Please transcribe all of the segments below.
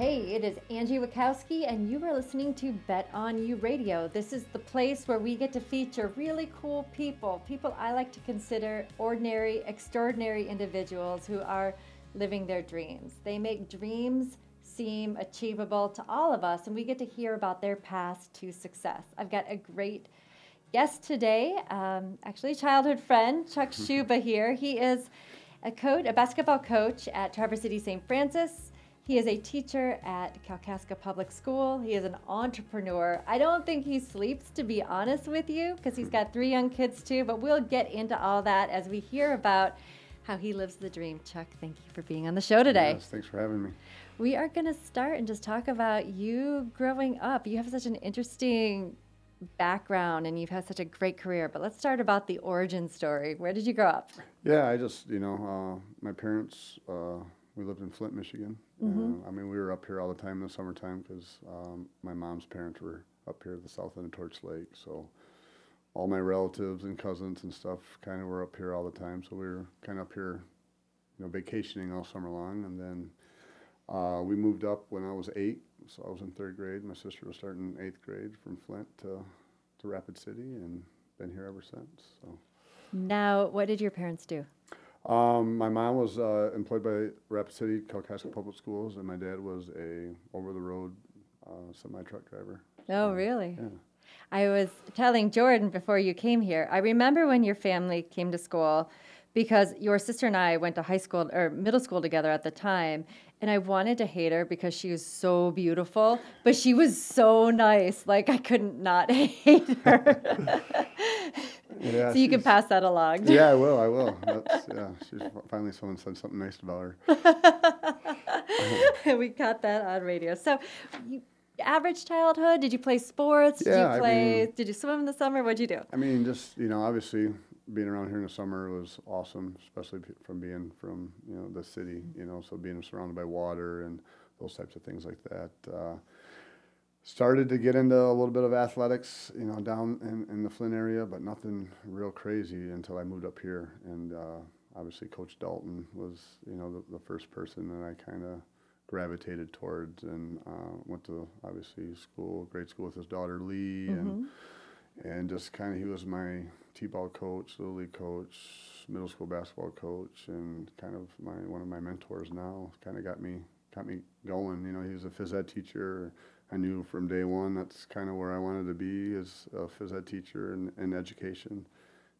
Hey, it is Angie Wachowski, and you are listening to Bet on You Radio. This is the place where we get to feature really cool people, people I like to consider ordinary, extraordinary individuals who are living their dreams. They make dreams seem achievable to all of us, and we get to hear about their path to success. I've got a great guest today, um, actually, a childhood friend, Chuck Schuba here. He is a coach, a basketball coach at Traverse City St. Francis. He is a teacher at Kalkaska Public School. He is an entrepreneur. I don't think he sleeps, to be honest with you, because he's got three young kids too, but we'll get into all that as we hear about how he lives the dream. Chuck, thank you for being on the show today. Yes, thanks for having me. We are going to start and just talk about you growing up. You have such an interesting background and you've had such a great career, but let's start about the origin story. Where did you grow up? Yeah, I just, you know, uh, my parents, uh, we lived in Flint, Michigan. Mhm. Uh, I mean, we were up here all the time in the summertime because um, my mom's parents were up here at the south end of Torch Lake. So all my relatives and cousins and stuff kind of were up here all the time. So we were kind of up here, you know, vacationing all summer long. And then uh, we moved up when I was eight. So I was in third grade. My sister was starting eighth grade from Flint to, to Rapid City and been here ever since. So. Now, what did your parents do? Um, my mom was uh, employed by Rapid City Kalkaska Public Schools, and my dad was a over-the-road uh, semi-truck driver. Oh, really? Yeah. I was telling Jordan before you came here. I remember when your family came to school because your sister and I went to high school or middle school together at the time. And I wanted to hate her because she was so beautiful, but she was so nice. Like I couldn't not hate her. Yeah, so you can pass that along. Yeah, I will. I will. That's, yeah, she's finally someone said something nice about her. we caught that on radio. So, you, average childhood? Did you play sports? Did Yeah, I you play? mean- did you swim in the summer? What'd you do? I mean, just you know, obviously being around here in the summer was awesome, especially p- from being from you know the city. You know, so being surrounded by water and those types of things like that. Uh, started to get into a little bit of athletics, you know, down in, in the Flint area, but nothing real crazy until I moved up here. And uh, obviously, Coach Dalton was, you know, the, the first person that I kind of gravitated towards, and uh, went to obviously school, grade school with his daughter Lee, and and just kind of he was my t-ball coach, little league coach, middle school basketball coach, and kind of my one of my mentors now. Kind of got me got me going. You know, he was a phys ed teacher. I knew from day one that's kind of where I wanted to be as a phys ed teacher in, in education,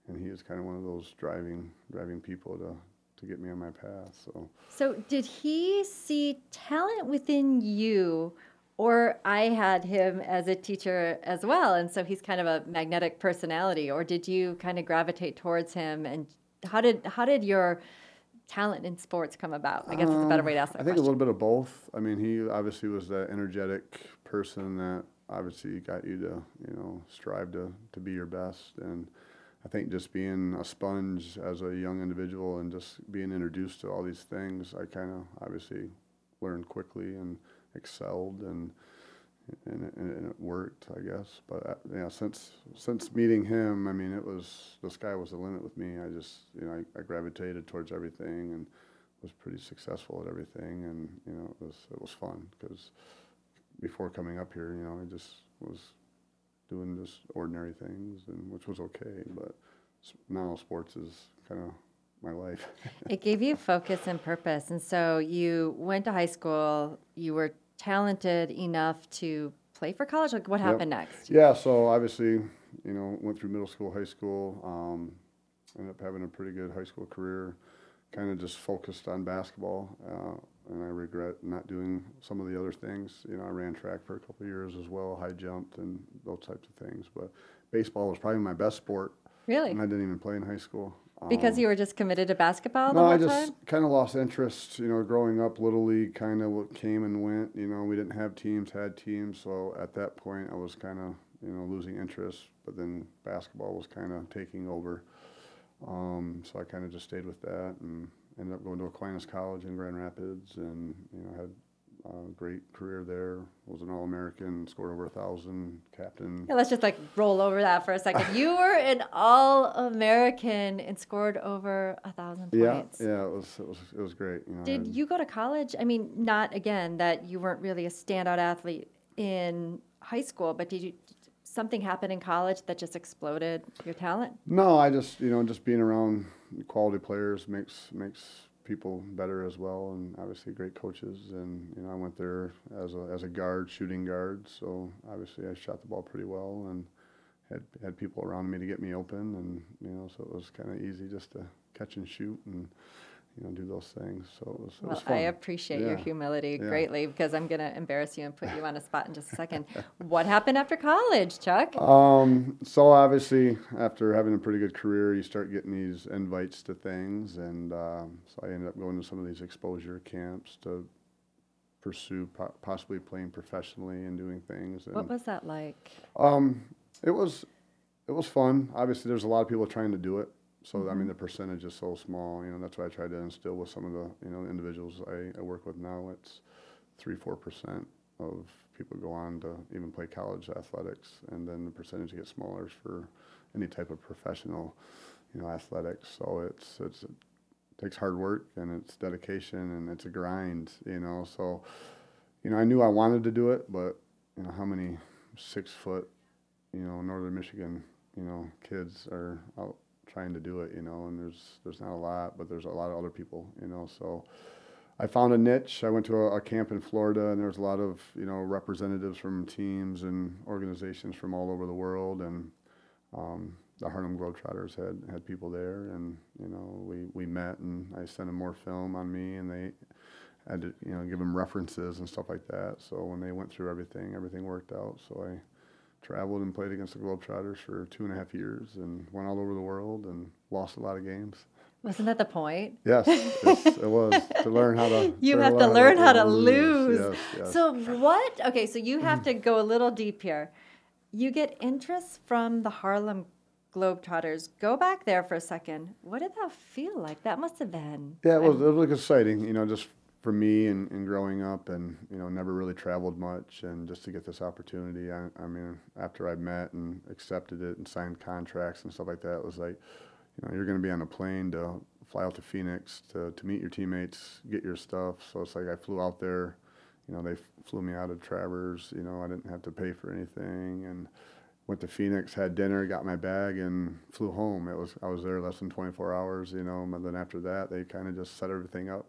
and he was kind of one of those driving driving people to to get me on my path. So. So, did he see talent within you, or I had him as a teacher as well, and so he's kind of a magnetic personality, or did you kind of gravitate towards him? And how did how did your talent in sports come about? I guess it's a better way to ask that Um, I think question. a little bit of both. I mean, he obviously was that energetic person that obviously got you to, you know, strive to, to be your best. And I think just being a sponge as a young individual and just being introduced to all these things, I kind of obviously learned quickly and excelled and and it, and it worked, I guess. But uh, yeah, since since meeting him, I mean, it was the sky was the limit with me. I just you know I, I gravitated towards everything and was pretty successful at everything, and you know it was it was fun because before coming up here, you know, I just was doing just ordinary things, and which was okay. But now sports is kind of my life. It gave you focus and purpose. And so you went to high school, you were talented enough to play for college. Like, what Yep. happened next? Yeah, so obviously, you know, went through middle school, high school, um, ended up having a pretty good high school career. Kind of just focused on basketball, uh, and I regret not doing some of the other things. You know, I ran track for a couple of years as well, high jumped and those types of things. But baseball was probably my best sport, Really? and I didn't even play in high school. Because Um, you were just committed to basketball no, I just kind of lost interest. You know, growing up, little league kind of came and went. You know, we didn't have teams, had teams. So at that point, I was kind of you know losing interest. But then basketball was kind of taking over. Um, so I kind of just stayed with that and ended up going to Aquinas College in Grand Rapids, and you know had uh, great career there. Was an All American, scored over a thousand, captain. Yeah, let's just like roll over that for a second. You were an All American and scored over a thousand points. Yeah, yeah, it was it was it was great. You know, Did you go to college? I mean, not again that you weren't really a standout athlete in high school, but did you something happen in college that just exploded your talent? No, I just you know just being around quality players makes makes people better as well, and obviously great coaches. And you know I went there as a as a guard, shooting guard. So obviously I shot the ball pretty well and had had people around me to get me open, and you know so it was kind of easy just to catch and shoot and you know do those things. So it was it Well, was. I appreciate your humility Yeah. greatly because I'm going to embarrass you and put you on a spot in just a second. what happened after college, Chuck? Um, so obviously, after having a pretty good career, you start getting these invites to things, and um, so I ended up going to some of these exposure camps to pursue po- possibly playing professionally and doing things. And What was that like? um, it was it was fun. Obviously, there's a lot of people trying to do it. So I mean, mm-hmm. the percentage is so small. You know, that's what I try to instill with some of the you know individuals I, I work with now. It's three four percent of people go on to even play college athletics, and then the percentage gets smaller for any type of professional, you know, athletics. So it's it's it takes hard work and it's dedication and it's a grind. You know, so you know I knew I wanted to do it, but you know how many six foot, you know, Northern Michigan, you know, kids are out trying to do it, you know, and there's there's not a lot, but there's a lot of other people, you know, so I found a niche. I went to a, a camp in Florida, and there's a lot of you know representatives from teams and organizations from all over the world, and um, the Harlem Globetrotters had had people there, and you know we we met, and I sent them more film on me, and they had to you know give them references and stuff like that. So when they went through everything, everything worked out. So I traveled and played against the Globetrotters for two and a half years, and went all over the world, and lost a lot of games. Wasn't that the point? Yes, yes it was to learn how to. You have to learn how to lose. Yes, yes. So what? Okay, so you have to go a little deep here. You get interest from the Harlem Globetrotters. Go back there for a second. What did that feel like? That must have been. yeah, it was, it was like exciting, you know, just for me and, and growing up, and you know, never really traveled much, and just to get this opportunity. I, I mean, after I met and accepted it and signed contracts and stuff like that, it was like, you know, you're going to be on a plane to fly out to Phoenix to, to meet your teammates, get your stuff. So it's like I flew out there, you know, they flew me out of Traverse, you know, I didn't have to pay for anything and went to Phoenix, had dinner, got my bag and flew home. It was, I was there less than 24 hours, you know, and then after that, they kind of just set everything up.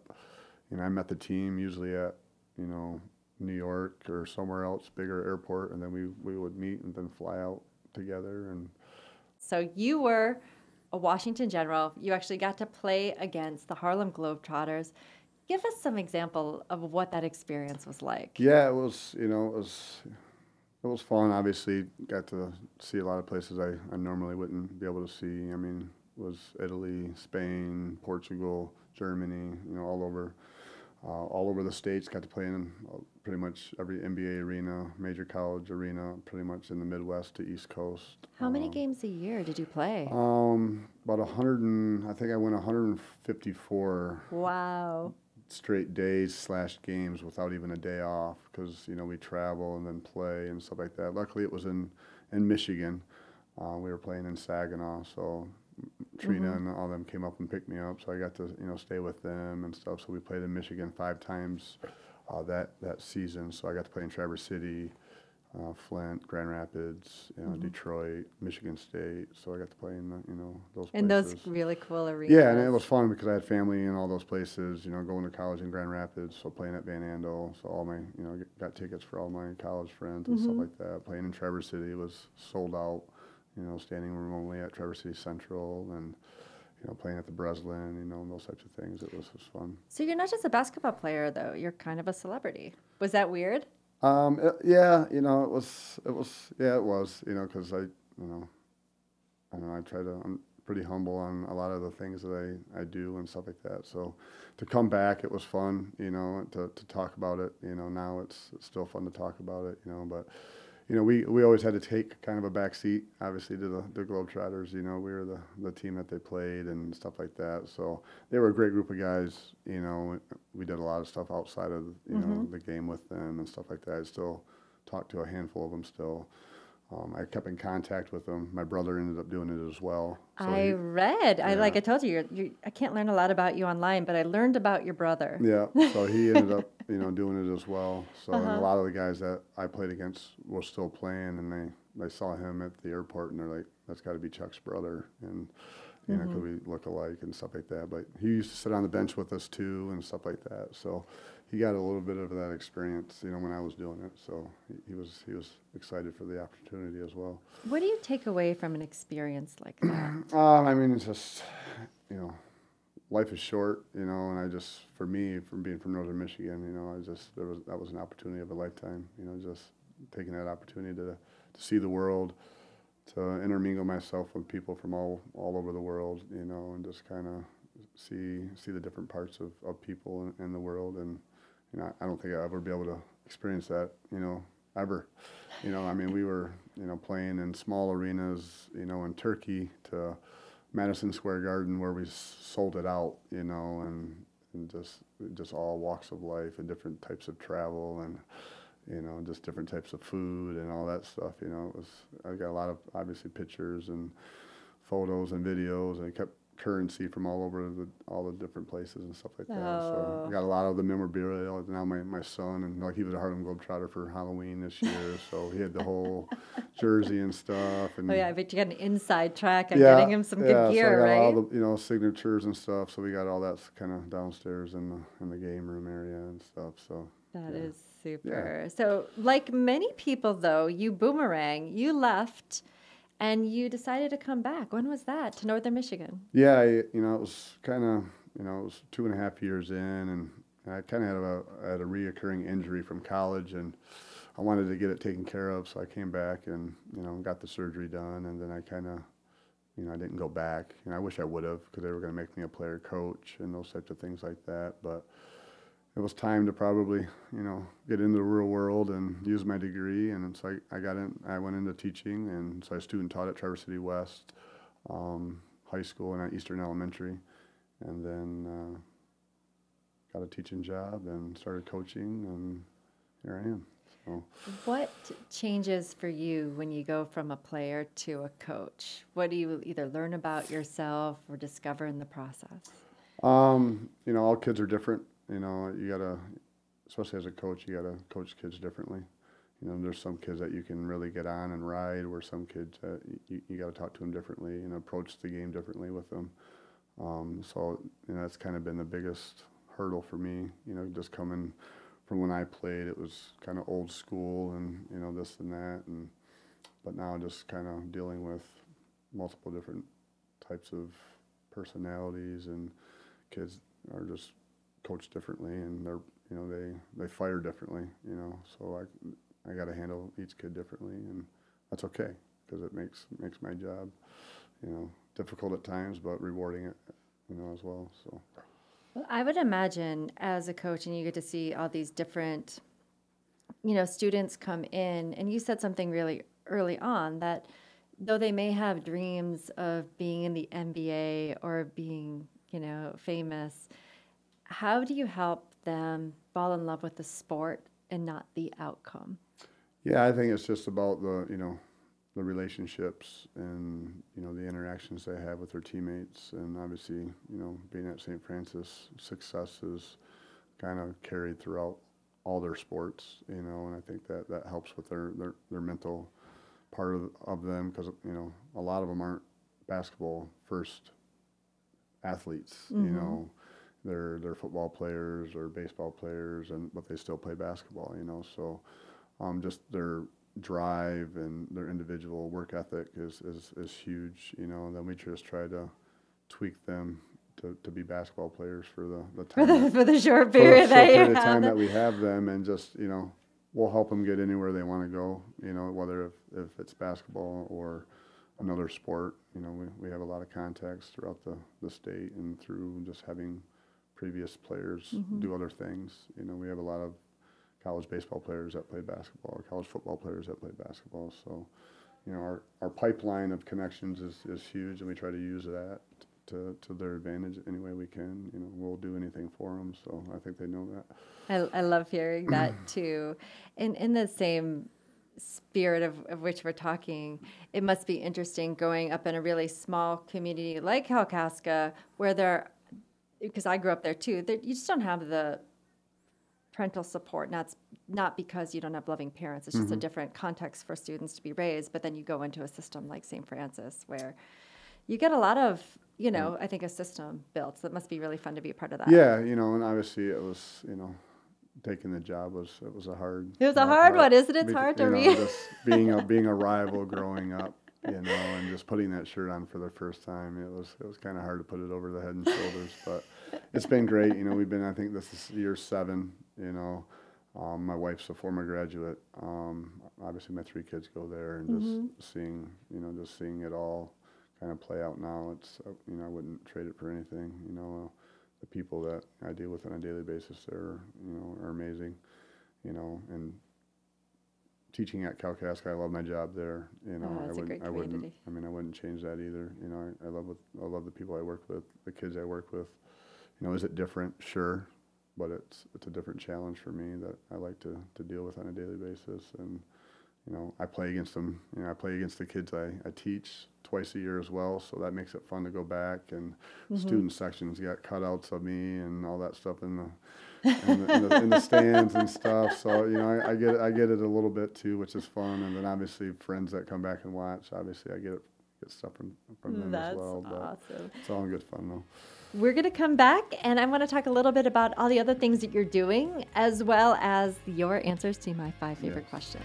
You know, I met the team usually at, you know, New York or somewhere else, bigger airport, and then we, we would meet and then fly out together and So you were a Washington General. You actually got to play against the Harlem Globetrotters. Give us some example of what that experience was like. Yeah, it was. You know, it was. It was fun. Obviously, got to see a lot of places I, I normally wouldn't be able to see. I mean, it was Italy, Spain, Portugal, Germany. You know, all over, uh, all over the states. Got to play in uh, pretty much every NBA arena, major college arena, pretty much in the Midwest to East Coast. How many Um, games a year did you play? Um, about a hundred and I think I went 154 wow. straight days slash games without even a day off because you know we travel and then play and stuff like that. Luckily, it was in in Michigan. Uh, we were playing in Saginaw, so Trina and all them came up and picked me up, so I got to you know stay with them and stuff. So we played in Michigan five times uh, that that season. So I got to play in Traverse City, uh, Flint, Grand Rapids, you know, Detroit, Michigan State. So I got to play in the, you know those In places. those really cool arenas. Yeah, and it was fun because I had family in all those places. You know, going to college in Grand Rapids, so playing at Van Andel, so all my you know got tickets for all my college friends and stuff like that. Playing in Traverse City was sold out. You know, standing room only at Traverse City Central, and you know playing at the Breslin. You know, and those types of things. It was was fun. So you're not just a basketball player, though. You're kind of a celebrity. Was that weird? Um, it- yeah, you know, it was, it was, yeah, it was, you know, because I, you know, I don't know, I try to, I'm pretty humble on a lot of the things that I, I do and stuff like that. So to come back, it was fun, you know, to, to talk about it, you know, now it's, it's still fun to talk about it, you know, but, you know, we, we always had to take kind of a back seat, obviously, to the, the Globetrotters. You know, we were the, the team that they played and stuff like that. So they were a great group of guys. You know, we did a lot of stuff outside of, you mm-hmm. know, the game with them and stuff like that. I still talk to a handful of them still. Um, I kept in contact with them. My brother ended up doing it as well. So I he, read. Yeah. I like I told you, you're, you're, I can't learn a lot about you online, but I learned about your brother. Yeah. So he ended up, you know, doing it as well. So uh-huh. a lot of the guys that I played against were still playing, and they they saw him at the airport, and they're like, "That's got to be Chuck's brother," and you mm-hmm. know, because we look alike and stuff like that. But he used to sit on the bench with us too, and stuff like that. So he got a little bit of that experience, you know, when I was doing it. So he, he, was he was excited for the opportunity as well. What do you take away from an experience like that? um, I mean, it's just you know, life is short, you know, and I just for me, from being from Northern Michigan, you know, I just there was that was an opportunity of a lifetime, you know, just taking that opportunity to to see the world, to intermingle myself with people from all all over the world, you know, and just kind of see see the different parts of, of people in, in the world and you know, I don't think I'll ever be able to experience that, you know, ever. You know, I mean, we were, you know, playing in small arenas, you know, in Turkey to Madison Square Garden where we sold it out, you know, and, and just just all walks of life and different types of travel and you know just different types of food and all that stuff. You know, it was I got a lot of obviously pictures and photos and videos and I kept currency from all over the all the different places and stuff like that. So I oh. got a lot of the memorabilia. Now my, my son and like he was a Harlem Globetrotter for Halloween this year, so he had the whole jersey and stuff. And oh yeah, I bet you got an inside track on yeah, getting him some yeah, good gear, so I got right? All the you know signatures and stuff. So we got all that kind of downstairs in the in the game room area and stuff. So that yeah. is super. So like many people though, you boomerang. You left and you decided to come back. When was that to Northern Michigan? Yeah, I, you know, it was kind of, you know, it was two and a half years in, and I kind of had a had a reoccurring injury from college, and I wanted to get it taken care of, so I came back and you know got the surgery done, and then I kind of, you know, I didn't go back. You know, I wish I would have because they were going to make me a player coach and those types of things like that, but it was time to probably, you know, get into the real world and use my degree. And so I, I got in, I went into teaching, and so I student taught at Traverse City West um, High School and at Eastern Elementary, and then uh, got a teaching job and started coaching, and here I am. So. What changes for you when you go from a player to a coach? What do you either learn about yourself or discover in the process? Um, you know, all kids are different. You know, you gotta, especially as a coach, you gotta coach kids differently. You know, there's some kids that you can really get on and ride, where some kids uh, you, you got to talk to them differently and approach the game differently with them. Um, so you know, that's kind of been the biggest hurdle for me. You know, just coming from when I played, it was kind of old school and you know this and that, and but now just kind of dealing with multiple different types of personalities and kids are just coached differently, and they're you know they they fire differently. You know, so I I got to handle each kid differently, and that's okay because it makes makes my job you know difficult at times, but rewarding it you know as well. So. Well, I would imagine as a coach, and you get to see all these different, you know, students come in, and you said something really early on that though they may have dreams of being in the NBA or being, you know, famous, how do you help them fall in love with the sport and not the outcome? Yeah, I think it's just about the you know the relationships and you know the interactions they have with their teammates, and obviously you know being at St. Francis, success is kind of carried throughout all their sports, you know, and I think that that helps with their their, their mental part of, of them because you know a lot of them aren't basketball first athletes, mm-hmm. you know they're they're football players or baseball players, and but they still play basketball. You know, so um, just their drive and their individual work ethic is, is, is huge. You know, and then we just try to tweak them to, to be basketball players for the, the time for the, for the short period, the short period of time that we have them, and just you know we'll help them get anywhere they want to go. You know, whether if, if it's basketball or another sport. You know, we, we have a lot of contacts throughout the, the state and through just having previous players mm-hmm. do other things. You know, we have a lot of college baseball players that play basketball, college football players that play basketball. So, you know, our, our pipeline of connections is, is huge, and we try to use that to, to their advantage any way we can. You know, we'll do anything for them. So I think they know that. I, I love hearing that too. In in the same spirit of, of which we're talking, it must be interesting growing up in a really small community like Kalkaska, where there, because I grew up there too. There, you just don't have the parental support. Not not because you don't have loving parents. It's just Mm-hmm. a different context for students to be raised. But then you go into a system like St. Francis, where you get a lot of, you know, I think a system built. So it must be really fun to be a part of that. Yeah, you know, and obviously it was, you know, taking the job was it was a hard. It was a hard- hard one, isn't it? It's hard to know, read. being a being a rival growing up, you know, and just putting that shirt on for the first time. It was it was kind of hard to put it over the head and shoulders, but it's been great. You know, we've been I think this is year seven. You know, um, my wife's a former graduate. Um, obviously, my three kids go there, and just Mm-hmm. seeing you know just seeing it all kind of play out now. It's uh, you know I wouldn't trade it for anything. You know, uh, the people that I deal with on a daily basis, they're you know are amazing. You know, and teaching at Kalkaska, I love my job there. You know, Oh, I a wouldn't, great I wouldn't. I mean, I wouldn't change that either. You know, I, I love with, I love the people I work with, the kids I work with. You know, is it different? Sure, but it's it's a different challenge for me that I like to to deal with on a daily basis. And you know, I play against them. You know, I play against the kids I, I teach twice a year as well, so that makes it fun to go back. And mm-hmm. student sections got cutouts of me and all that stuff in the in the, in the, in the stands and stuff. So you know, I, I get I get it a little bit too, which is fun. And then obviously friends that come back and watch. Obviously, I get it, get stuff from from them That's as well. But awesome. it's all in good fun though. We're going to come back and I want to talk a little bit about all the other things that you're doing, as well as your answers to my five favorite Yes. questions.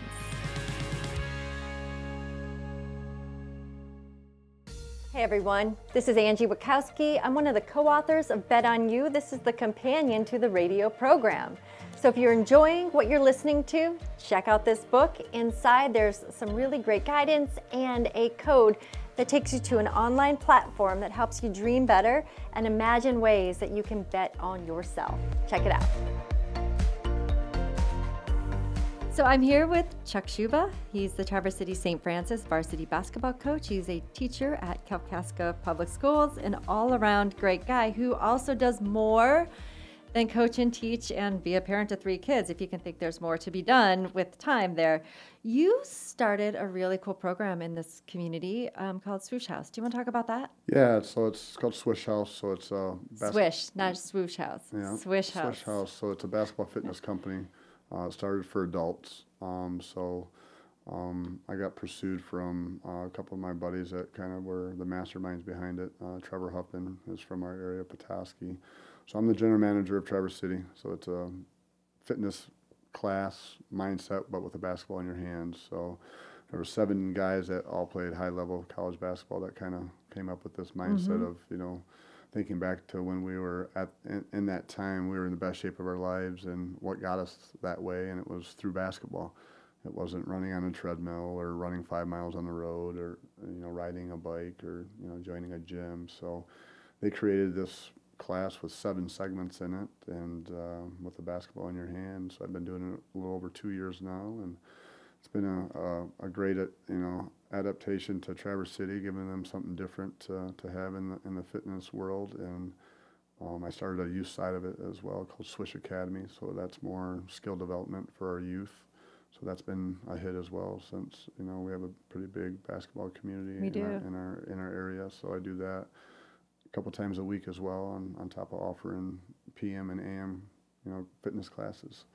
Hey everyone, this is Angie Wachowski. I'm one of the co authors of Bet on You. This is the companion to the radio program. So if you're enjoying what you're listening to, check out this book. Inside, there's some really great guidance and a code that takes you to an online platform that helps you dream better and imagine ways that you can bet on yourself. Check it out. So I'm here with Chuck Schuba. He's the Traverse City St. Francis varsity basketball coach. He's a teacher at Kalkaska Public Schools, an all-around great guy who also does more than coach and teach and be a parent to three kids. If you can think there's more to be done with time there, you started a really cool program in this community um, called Swoosh House. Do you want to talk about that? Yeah, so it's called Swish House. So it's a bas- Swish, not Swoosh House. Yeah, Swish House. Swish House. So it's a basketball fitness company. Uh, it started for adults. Um, so um, I got pursued from uh, a couple of my buddies that kind of were the masterminds behind it. Uh, Trevor Huffman is from our area, Petoskey. So I'm the general manager of Traverse City. So it's a fitness class mindset, but with a basketball in your hands. So there were seven guys that all played high level college basketball that kind of came up with this mindset of you know thinking back to when we were at in, in that time we were in the best shape of our lives and what got us that way and it was through basketball. It wasn't running on a treadmill or running five miles on the road or you know riding a bike or you know joining a gym. So they created this class with seven segments in it and uh, with the basketball in your hand. So i've been doing it a little over two years now and it's been a, a, a great, uh, you know, adaptation to Traverse City, giving them something different to, to have in the in the fitness world. And um, I started a youth side of it as well, called Swish Academy. So that's more skill development for our youth. So that's been a hit as well, since you know we have a pretty big basketball community in, Our, in our in our area. So I do that a couple times a week as well, on on top of offering PM and AM, you know, fitness classes.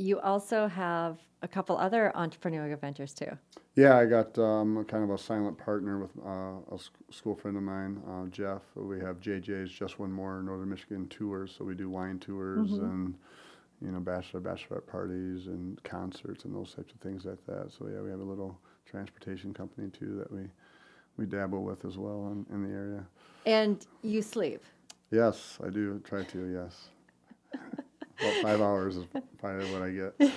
You also have a couple other entrepreneurial ventures too. Yeah, I got um, kind of a silent partner with uh, a school friend of mine, uh, Jeff. We have JJ's Just One More Northern Michigan tours, so we do wine tours and you know bachelor bachelorette parties and concerts and those types of things like that. So yeah, we have a little transportation company too that we we dabble with as well in, in the area. And you sleep. Yes, I do try to. Yes, about five hours is probably what I get.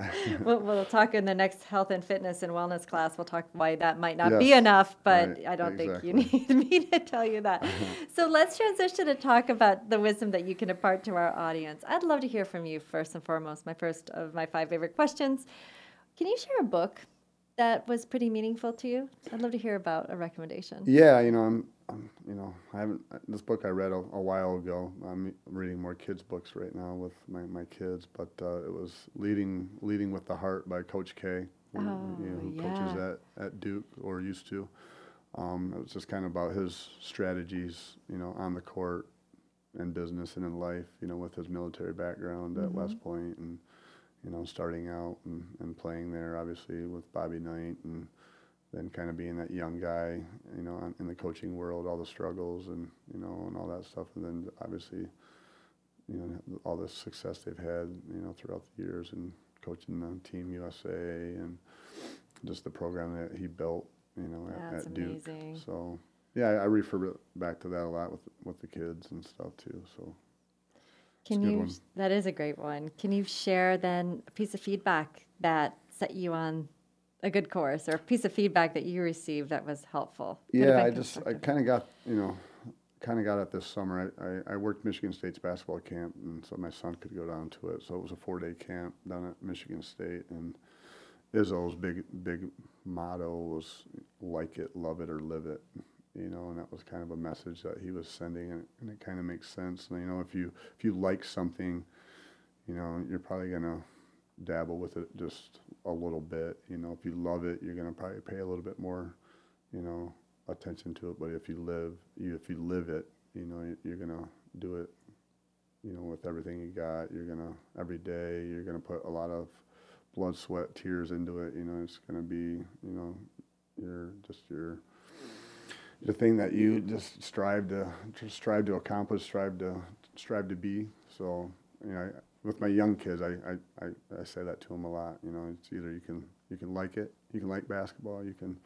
we'll, we'll talk in the next health and fitness and wellness class. We'll talk why that might not be enough, but right, I don't exactly. think you need me to tell you that. so let's transition to talk about the wisdom that you can impart to our audience. I'd love to hear from you first and foremost. My first of my five favorite questions. Can you share a book that was pretty meaningful to you? I'd love to hear about a recommendation. Yeah, you know, I'm, You know, I haven't this book I read a, a while ago. I'm reading more kids books right now with my, my kids, but uh, it was leading leading with the heart by Coach K, who, you know, who Oh, coaches at, at Duke or used to. Um, it was just kind of about his strategies, you know, on the court and business and in life, you know, with his military background at West Point and you know, starting out and, and playing there, obviously with Bobby Knight, and then kind of being that young guy, you know, in the coaching world, all the struggles and you know, and all that stuff, and then obviously, you know, all the success they've had, you know, throughout the years and coaching the Team USA and just the program that he built, you know, at, That's at Duke. amazing. So yeah, I, I refer back to that a lot with with the kids and stuff too. So. Can you? That is a great one. Can you share then a piece of feedback that set you on a good course, or a piece of feedback that you received that was helpful? Yeah, I just I kind of got you know kind of got it this summer. I, I, I worked Michigan State's basketball camp, and so my son could go down to it. So it was a four day camp down at Michigan State, and Izzo's big big motto was like it, love it, or live it. You know, and that was kind of a message that he was sending, and, and it kind of makes sense. And, you know, if you if you like something, you know, you're probably gonna dabble with it just a little bit. You know, if you love it, you're gonna probably pay a little bit more, you know, attention to it. But if you live, you if you live it, you know, you- you're gonna do it. You know, with everything you got, you're gonna every day. You're gonna put a lot of blood, sweat, tears into it. You know, it's gonna be, you know, your just your the thing that you just strive to just strive to accomplish, strive to strive to be. So, you know, with my young kids, I, I, I, I say that to them a lot. You know, it's either you can you can like it, you can like basketball, you can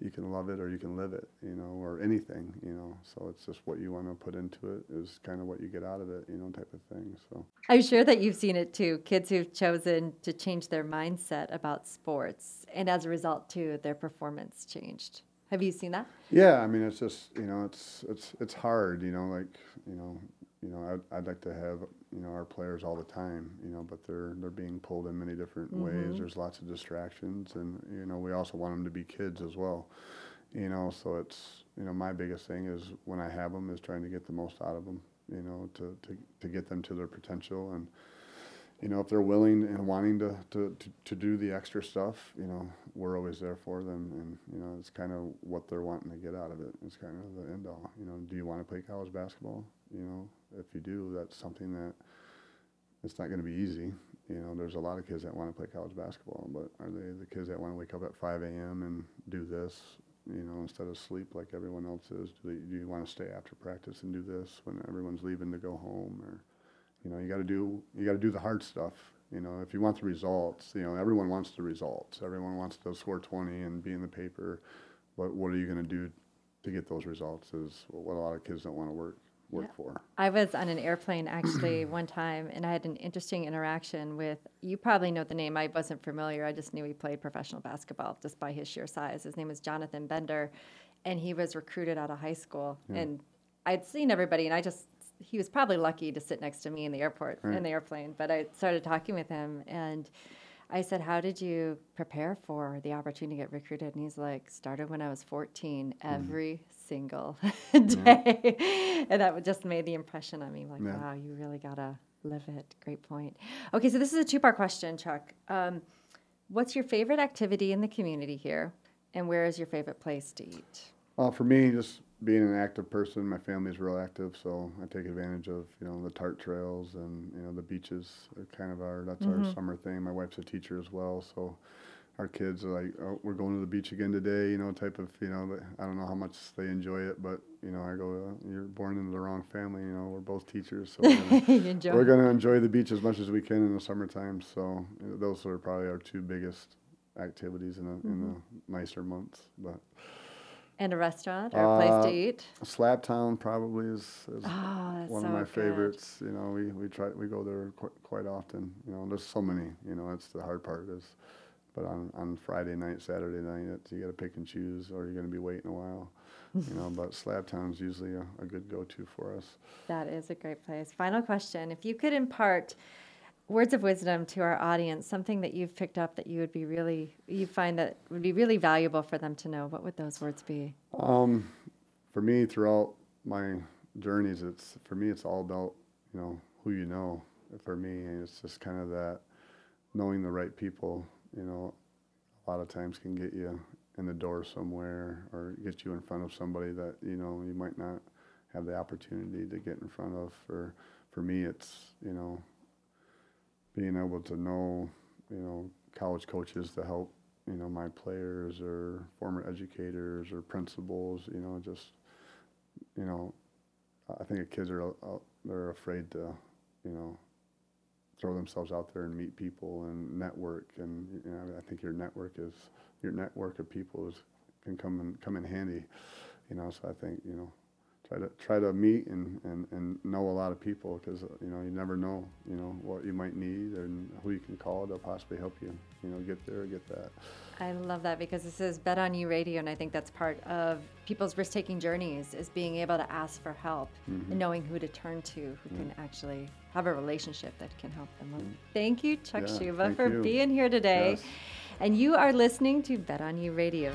you can love it, or you can live it. You know, or anything. You know, so it's just what you want to put into it is kind of what you get out of it. You know, type of thing. So. I'm sure that you've seen it too. Kids who've chosen to change their mindset about sports, and as a result, too, their performance changed. Have you seen that? Yeah, I mean, it's just you know, it's it's it's hard, you know, like you know, you know, I'd, I'd like to have you know our players all the time, you know, but they're they're being pulled in many different ways. Mm-hmm. There's lots of distractions, and you know, we also want them to be kids as well, you know. So it's you know, my biggest thing is when I have them is trying to get the most out of them, you know, to to to get them to their potential and you know, if they're willing and wanting to, to, to, to do the extra stuff, you know, we're always there for them. And, you know, it's kind of what they're wanting to get out of it. It's kind of the end all. You know, do you want to play college basketball? You know, if you do, that's something that it's not going to be easy. You know, there's a lot of kids that want to play college basketball, but are they the kids that want to wake up at 5 a.m. and do this, you know, instead of sleep like everyone else is? Do, they, do you want to stay after practice and do this when everyone's leaving to go home? Or, you know, you got to do you got to do the hard stuff. You know, if you want the results, you know, everyone wants the results. Everyone wants to score 20 and be in the paper. But what are you going to do to get those results? Is what a lot of kids don't want to work work Yeah. for. I was on an airplane actually one time, and I had an interesting interaction with. You probably know the name. I wasn't familiar. I just knew he played professional basketball just by his sheer size. His name was Jonathan Bender, and he was recruited out of high school. And I'd seen everybody, and I just he was probably lucky to sit next to me in the airport in the airplane. But I started talking with him, and I said, "How did you prepare for the opportunity to get recruited?" And he's like, "Started when I was 14, Mm-hmm. every single day," and that just made the impression on me. Like, Yeah. wow, you really gotta live it. Great point. Okay, so this is a two-part question, Chuck. Um, what's your favorite activity in the community here, and where is your favorite place to eat? Uh, for me, just being an active person, my family's real active, so I take advantage of you know the tart trails and you know the beaches. Are kind of our that's our summer thing. My wife's a teacher as well, so our kids are like, oh, we're going to the beach again today, you know, type of you know. I don't know how much they enjoy it, but you know, I go, uh, you're born into the wrong family. You know, we're both teachers, so we're gonna, enjoy. we're gonna enjoy the beach as much as we can in the summertime. So those are probably our two biggest activities in the in the nicer months, but. And a restaurant or a place Uh, to eat? Slab Town probably is, is Oh, one so of my good. favorites. You know, we, we try we go there quite, quite often. You know, there's so many. You know, that's the hard part is, but on, on Friday night, Saturday night, it's, you got to pick and choose, or you're going to be waiting a while. you know, but Slab Town's usually a, a good go-to for us. That is a great place. Final question. If you could impart words of wisdom to our audience, something that you've picked up that you would be really, you find that would be really valuable for them to know, what would those words be? Um, for me, throughout my journeys, it's for me, it's all about you know who you know. For me, and it's just kind of that knowing the right people. You know, a lot of times can get you in the door somewhere or get you in front of somebody that you know you might not have the opportunity to get in front of. For for me, it's you know being able to know you know college coaches to help you know my players or former educators or principals you know just you know i think kids are uh, they're afraid to you know throw themselves out there and meet people and network. And you know i think your network is your network of people is can come in come in handy you know so i think you know try to try to meet and, and, and know a lot of people because you know you never know you know what you might need and who you can call to possibly help you you know get there or get that I love that because this is Bet on You Radio, and I think that's part of people's risk taking journeys is being able to ask for help Mm-hmm. and knowing who to turn to who can actually have a relationship that can help them. Well, Thank you, Chuck Mm-hmm. Yeah, Schuba, for you. being here today. Yes. And you are listening to Bet on You Radio.